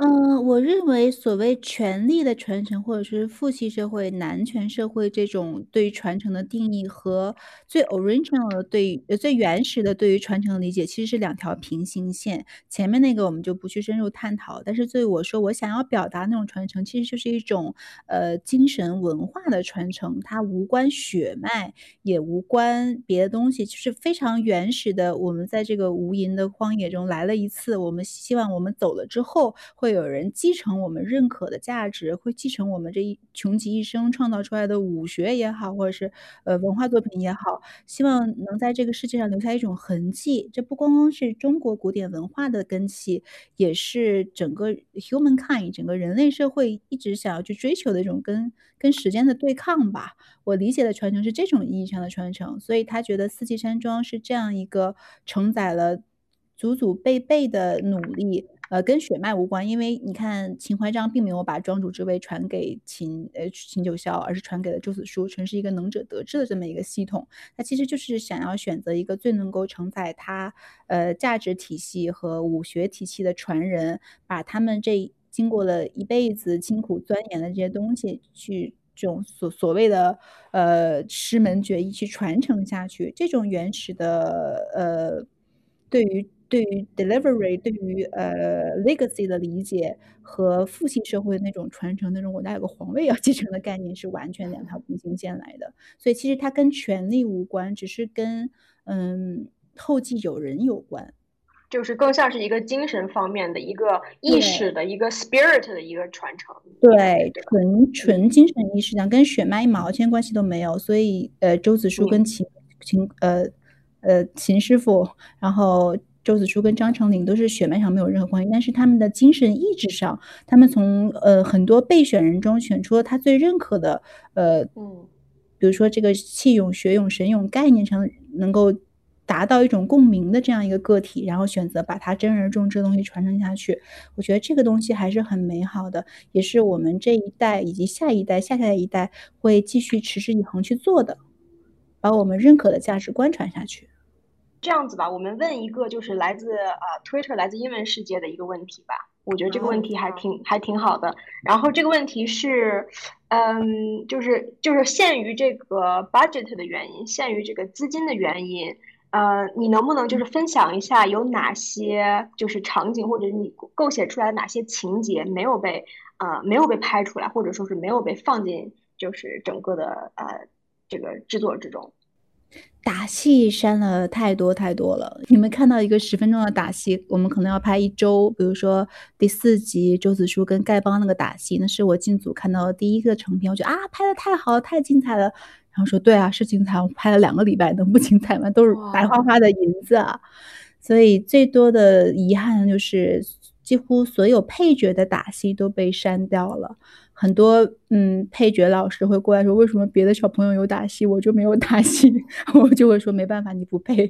嗯，我认为所谓权力的传承，或者是父系社会、男权社会这种对于传承的定义，和最 original 的对呃最原始的对于传承的理解，其实是两条平行线。前面那个我们就不去深入探讨。但是对我说，我想要表达那种传承，其实就是一种呃精神文化的传承，它无关血脉，也无关别的东西，就是非常原始的。我们在这个无垠的荒野中来了一次，我们希望我们走了之后会。会有人继承我们认可的价值，会继承我们这一穷极一生创造出来的武学也好，或者是呃文化作品也好，希望能在这个世界上留下一种痕迹。这不光光是中国古典文化的根器，也是整个 humankind 整个人类社会一直想要去追求的一种跟跟时间的对抗吧。我理解的传承是这种意义上的传承，所以他觉得四季山庄是这样一个承载了祖祖辈辈的努力。呃，跟血脉无关，因为你看秦淮章并没有把庄主之位传给秦呃秦九霄，而是传给了周子舒，纯是一个能者得志的这么一个系统。他其实就是想要选择一个最能够承载他呃价值体系和武学体系的传人，把他们这经过了一辈子辛苦钻研的这些东西，去这种所所谓的呃师门绝艺去传承下去。这种原始的呃对于。对于 delivery，对于呃 legacy 的理解和父系社会的那种传承，那种我家有个皇位要 继承的概念是完全两条平行线来的。所以其实它跟权力无关，只是跟嗯后继有人有关，就是更像是一个精神方面的一个意识的一个 spirit 的一个传承。对，纯纯精神意识上跟血脉一毛钱关系都没有。所以呃，周子舒跟秦秦呃呃秦师傅，然后。周子舒跟张成林都是血脉上没有任何关系，但是他们的精神意志上，他们从呃很多备选人中选出了他最认可的呃，嗯，比如说这个气勇、血勇、神勇概念上能够达到一种共鸣的这样一个个体，然后选择把他真而重这东西传承下去。我觉得这个东西还是很美好的，也是我们这一代以及下一代、下下一代会继续持之以恒去做的，把我们认可的价值观传下去。这样子吧，我们问一个就是来自呃 Twitter 来自英文世界的一个问题吧。我觉得这个问题还挺还挺好的。然后这个问题是，嗯，就是就是限于这个 budget 的原因，限于这个资金的原因，呃，你能不能就是分享一下有哪些就是场景或者你构写出来哪些情节没有被呃没有被拍出来，或者说是没有被放进就是整个的呃这个制作之中？打戏删了太多太多了。你们看到一个十分钟的打戏，我们可能要拍一周。比如说第四集周子舒跟丐帮那个打戏，那是我进组看到的第一个成片。我觉得啊，拍的太好了，太精彩了。然后说对啊，是精彩。我拍了两个礼拜，能不精彩吗？都是白花花的银子啊。所以最多的遗憾就是，几乎所有配角的打戏都被删掉了。很多嗯，配角老师会过来说，为什么别的小朋友有打戏，我就没有打戏？我就会说没办法，你不配。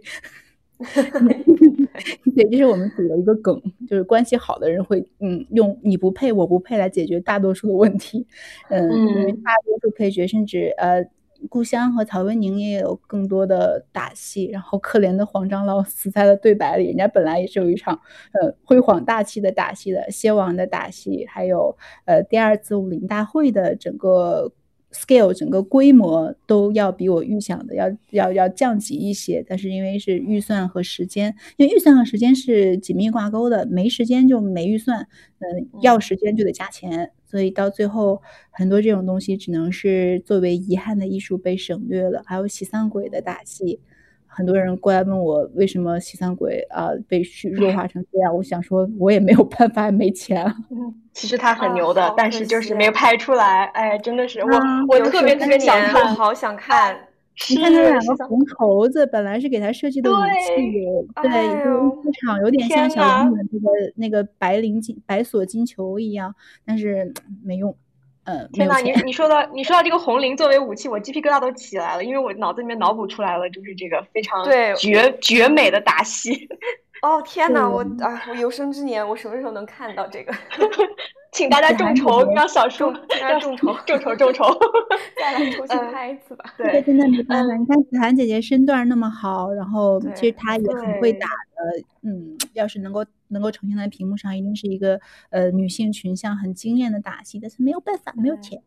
对，这是我们组的一个梗，就是关系好的人会嗯用你不配，我不配来解决大多数的问题。嗯，因为大多数配角甚至呃故乡和曹文宁也有更多的打戏，然后可怜的黄长老死在了对白里，人家本来也是有一场呃辉煌大气的打戏的，蝎王的打戏，还有呃第二次武林大会的整个。scale 整个规模都要比我预想的要要要降级一些，但是因为是预算和时间，因为预算和时间是紧密挂钩的，没时间就没预算，嗯，要时间就得加钱，所以到最后很多这种东西只能是作为遗憾的艺术被省略了，还有喜丧鬼的打戏。很多人过来问我为什么西三鬼啊被虚 弱化成这样，我想说，我也没有办法，没钱。嗯，其实他很牛的，但是就是没有拍出来。哎，真的是我，我特别特别想看，好想看。你看那两个红绸子，本来是给他设计的武器，对，一个出场有点像小龙女那个那个白灵金白锁金球一样，但是没用。天哪，你 你说到你说到这个红绫作为武器，我鸡皮疙瘩都起来了，因为我脑子里面脑补出来了，就是这个非常对绝绝美的打戏。哦天哪，我啊，我有生之年我什么时候能看到这个？请大家众筹，让小叔让众筹众筹众筹，再来重新拍一次吧。对，真的没办法。你看子涵姐姐身段那么好，然后其实她也很会打的。嗯，要是能够能够呈现在屏幕上，一定是一个呃女性群像很惊艳的打戏。但是没有办法，没有钱。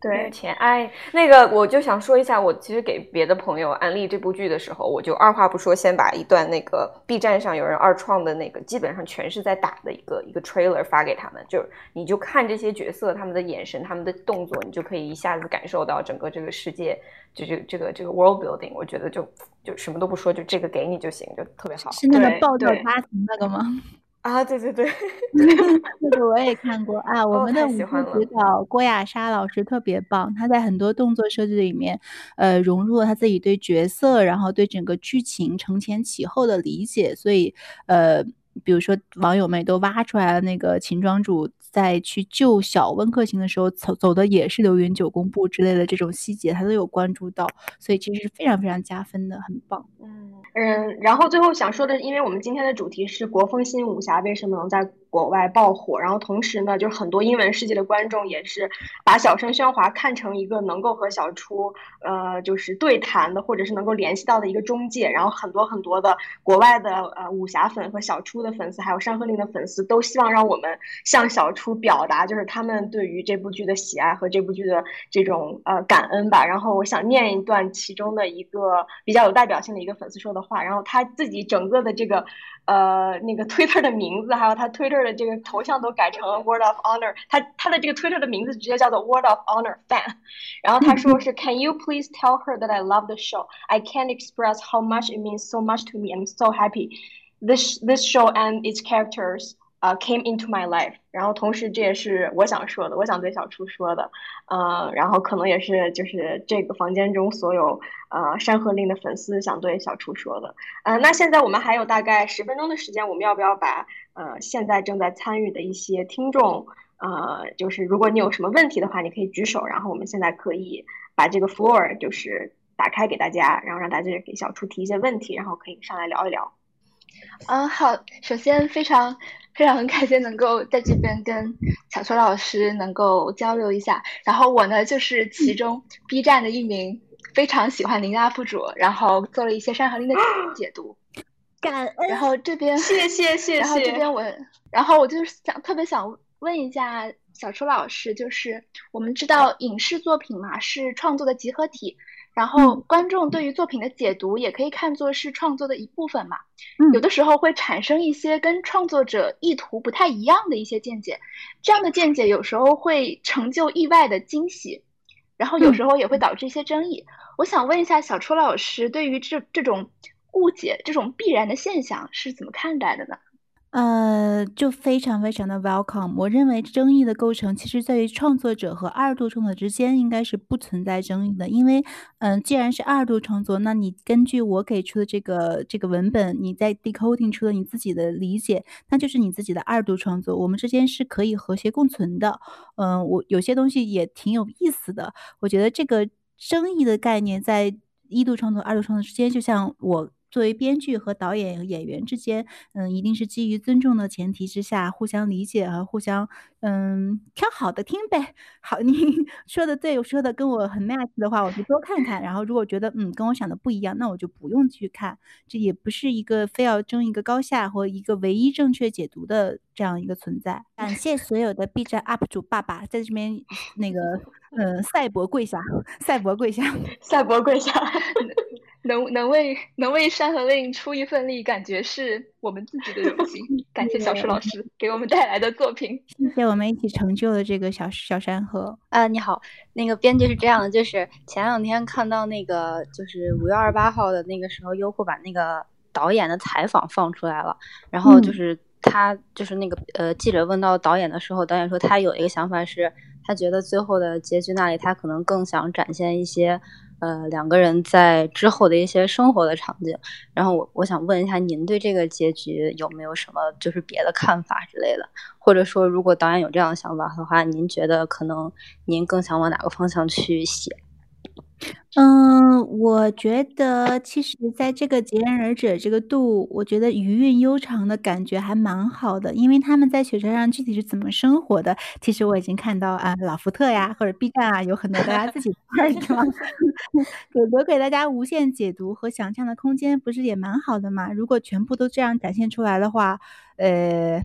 对钱哎，那个我就想说一下，我其实给别的朋友安利这部剧的时候，我就二话不说，先把一段那个 B 站上有人二创的那个，基本上全是在打的一个一个 trailer 发给他们，就是你就看这些角色他们的眼神、他们的动作，你就可以一下子感受到整个这个世界，就这这个这个 world building，我觉得就就什么都不说，就这个给你就行，就特别好。是那个爆掉家庭那个吗？啊，对对对，这个 我也 看过啊。我们的武术指导郭亚莎老师特别棒，他在很多动作设计里面，呃，融入了他自己对角色，然后对整个剧情承前启后的理解。所以，呃，比如说网友们都挖出来了那个秦庄主在去救小温客行的时候走走的也是流云九宫步之类的这种细节，他都有关注到，所以其实是非常非常加分的，很棒。嗯。嗯，然后最后想说的，因为我们今天的主题是国风新武侠为什么能在国外爆火，然后同时呢，就是很多英文世界的观众也是把小声喧哗看成一个能够和小初呃就是对谈的，或者是能够联系到的一个中介，然后很多很多的国外的呃武侠粉和小初的粉丝，还有山河令的粉丝，都希望让我们向小初表达就是他们对于这部剧的喜爱和这部剧的这种呃感恩吧。然后我想念一段其中的一个比较有代表性的一个粉丝说的。话，然后他自己整个的这个，呃，那个 Twitter 的名字，还有他 Twitter 的这个头像都改成 Word of Honor，他他的这个 Twitter 的名字直接叫做 Word of Honor Fan，然后他说是 Can you please tell her that I love the show? I can't express how much it means so much to me. I'm so happy. This this show and its characters. 啊，came into my life，然后同时这也是我想说的，我想对小初说的，嗯，然后可能也是就是这个房间中所有呃《山河令》的粉丝想对小初说的，嗯，那现在我们还有大概十分钟的时间，我们要不要把 呃现在正在参与的一些听众，呃，就是如果你有什么问题的话，你可以举手，然后我们现在可以把这个 floor 就是打开给大家，然后让大家给小初提一些问题，然后可以上来聊一聊。嗯，好，首先非常。非常很开心能够在这边跟小邱老师能够交流一下，然后我呢就是其中 B 站的一名非常喜欢林家副主，然后做了一些《山河令》的解读，感恩。然后这边谢谢谢谢。然后这边我，然后我就是想特别想问一下小初老师，就是我们知道影视作品嘛是创作的集合体。然后观众对于作品的解读也可以看作是创作的一部分嘛，有的时候会产生一些跟创作者意图不太一样的一些见解，这样的见解有时候会成就意外的惊喜，然后有时候也会导致一些争议。我想问一下小初老师，对于这这种误解这种必然的现象是怎么看待的呢？呃，就非常非常的 welcome。我认为争议的构成，其实在于创作者和二度创作之间应该是不存在争议的。因为，嗯，既然是二度创作，那你根据我给出的这个这个文本，你在 decoding 出了你自己的理解，那就是你自己的二度创作。我们之间是可以和谐共存的。嗯，我有些东西也挺有意思的。我觉得这个争议的概念在一度创作、二度创作之间，就像我。作为编剧和导演和演员之间，嗯，一定是基于尊重的前提之下，互相理解和互相，嗯，挑好的听呗。好，你 说的对，说的跟我很 match 的话，我就多看看。然后如果觉得，嗯，跟我想的不一样，那我就不用去看。这也不是一个非要争一个高下或一个唯一正确解读的这样一个存在。感谢所有的 B 站 UP 主爸爸在这边 那个，嗯，赛博跪下，赛博跪下，赛博跪下。能能为能为《山河令》出一份力，感觉是我们自己的友情。感谢小石老师给我们带来的作品，谢谢我们一起成就的这个小小山河。啊，你好，那个编剧是这样的，就是前两天看到那个，就是五月二十八号的那个时候，优酷把那个导演的采访放出来了，然后就是他就是那个呃记者问到导演的时候，导演说他有一个想法是，他觉得最后的结局那里，他可能更想展现一些。呃，两个人在之后的一些生活的场景，然后我我想问一下，您对这个结局有没有什么就是别的看法之类的？或者说，如果导演有这样的想法的话，您觉得可能您更想往哪个方向去写？嗯，我觉得其实在这个《戛然而止》这个度，我觉得余韵悠长的感觉还蛮好的。因为他们在雪山上具体是怎么生活的，其实我已经看到啊，老福特呀，或者 B 站啊，有很多大家自己拍的地方，给留给大家无限解读和想象的空间，不是也蛮好的嘛？如果全部都这样展现出来的话，呃。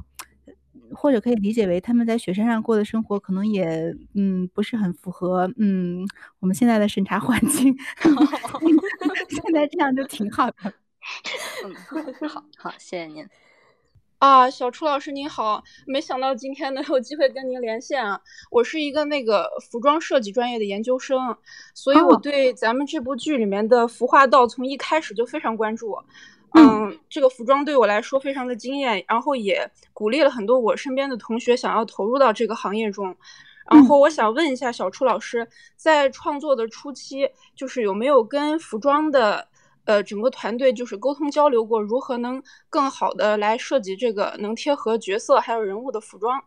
或者可以理解为他们在雪山上过的生活，可能也嗯不是很符合嗯我们现在的审查环境。现在这样就挺好的。嗯，好好，谢谢您。啊，小初老师您好，没想到今天能有机会跟您连线啊！我是一个那个服装设计专业的研究生，所以我对咱们这部剧里面的服化道从一开始就非常关注。嗯，这个服装对我来说非常的惊艳，然后也鼓励了很多我身边的同学想要投入到这个行业中。然后我想问一下小初老师，在创作的初期，就是有没有跟服装的呃整个团队就是沟通交流过，如何能更好的来设计这个能贴合角色还有人物的服装？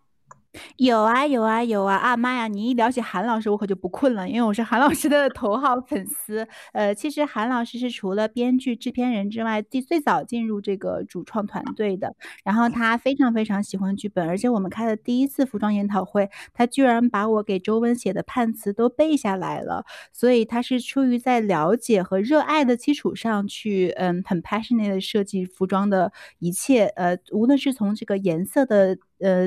有啊有啊有啊！啊妈呀，你一聊起韩老师，我可就不困了，因为我是韩老师的头号粉丝。呃，其实韩老师是除了编剧、制片人之外，第最早进入这个主创团队的。然后他非常非常喜欢剧本，而且我们开的第一次服装研讨会，他居然把我给周温写的判词都背下来了。所以他是出于在了解和热爱的基础上去，嗯，很 passionate 的设计服装的一切。呃，无论是从这个颜色的，呃。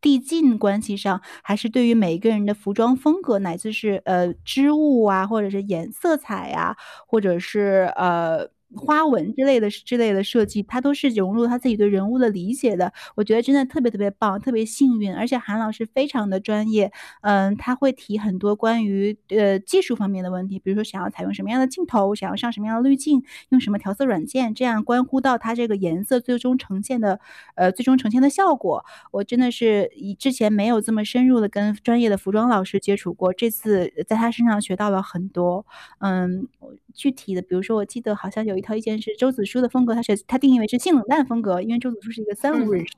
递进关系上，还是对于每一个人的服装风格，乃至是呃织物啊，或者是颜色彩呀，或者是呃。花纹之类的之类的设计，他都是融入他自己对人物的理解的。我觉得真的特别特别棒，特别幸运。而且韩老师非常的专业，嗯，他会提很多关于呃技术方面的问题，比如说想要采用什么样的镜头，想要上什么样的滤镜，用什么调色软件，这样关乎到他这个颜色最终呈现的呃最终呈现的效果。我真的是以之前没有这么深入的跟专业的服装老师接触过，这次在他身上学到了很多。嗯，具体的，比如说我记得好像有一。条意见是周子舒的风格，他是他定义为是性冷淡风格，因为周子舒是一个三无人士。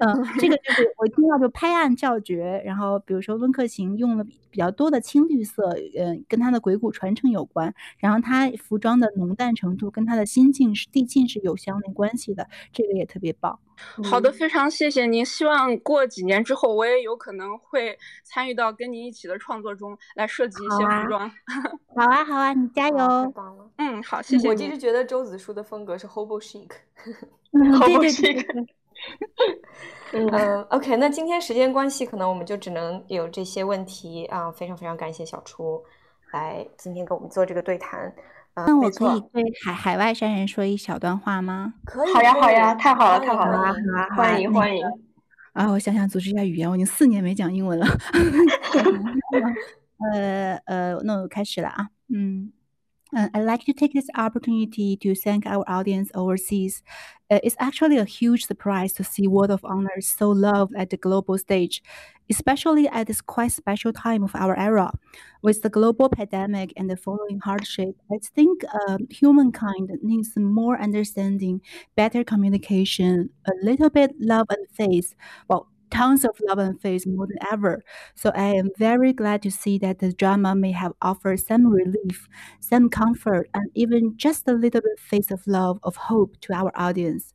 嗯，这个就是我听到就拍案叫绝。然后比如说温客行用了比较多的青绿色，嗯，跟他的鬼谷传承有关。然后他服装的浓淡程度跟他的心境是地境是有相应关系的，这个也特别棒。好的，非常谢谢您。希望过几年之后，我也有可能会参与到跟您一起的创作中来设计一些服装。好啊，好啊，你加油！太棒了。嗯，好，谢谢。我一直觉得周子舒的风格是 hobo chic。hobo chic。嗯，OK，那今天时间关系，可能我们就只能有这些问题啊。非常非常感谢小初来今天跟我们做这个对谈。那我可以对海海外山人说一小段话吗？可以，好呀，好呀，太好了，太好了，好啊，欢迎欢迎。啊，我想想组织一下语言，我已经四年没讲英文了。呃呃，那我开始了啊，嗯。Uh, I'd like to take this opportunity to thank our audience overseas. Uh, it's actually a huge surprise to see World of Honor so loved at the global stage, especially at this quite special time of our era. With the global pandemic and the following hardship, I think uh, humankind needs more understanding, better communication, a little bit love and faith. Well, tons of love and faith more than ever. So I am very glad to see that the drama may have offered some relief, some comfort, and even just a little bit faith of love, of hope to our audience.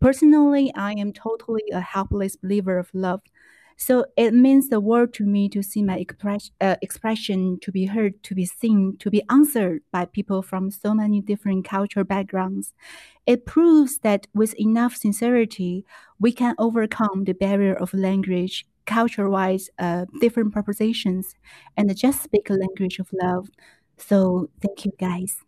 Personally, I am totally a helpless believer of love. So it means the world to me to see my express, uh, expression to be heard, to be seen, to be answered by people from so many different cultural backgrounds. It proves that with enough sincerity, we can overcome the barrier of language, culture-wise, uh, different propositions, and just speak a language of love. So thank you guys.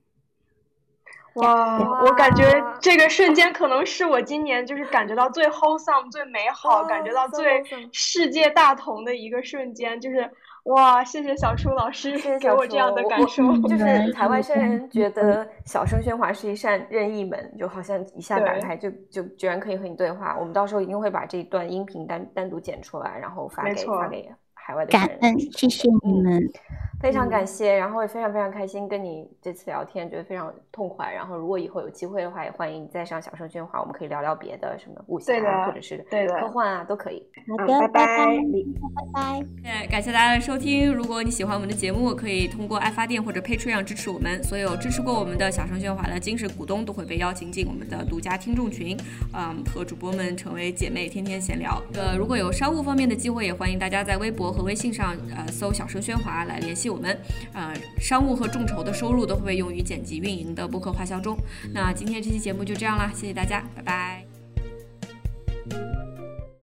哇，我感觉这个瞬间可能是我今年就是感觉到最 wholesome、最美好、感觉到最世界大同的一个瞬间，就是哇，谢谢小初老师给我这样的感受。就是台湾生人觉得小声喧哗是一扇任意门，就好像一下打开就就居然可以和你对话。我们到时候一定会把这一段音频单单独剪出来，然后发给发给。海外的感恩，谢谢你们，非常感谢，然后也非常非常开心跟你这次聊天，觉得非常痛快。然后如果以后有机会的话，也欢迎你再上小声喧哗，我们可以聊聊别的，什么武侠或者是科幻啊，都可以。好的，拜拜，拜拜。对，感谢大家的收听。如果你喜欢我们的节目，可以通过爱发电或者 Patreon 支持我们。所有支持过我们的小声喧哗的精神股东都会被邀请进我们的独家听众群，嗯，和主播们成为姐妹，天天闲聊。呃，如果有商务方面的机会，也欢迎大家在微博。和微信上，呃，搜“小声喧哗”来联系我们，呃，商务和众筹的收入都会被用于剪辑运营的播客花销中。那今天这期节目就这样啦，谢谢大家，拜拜。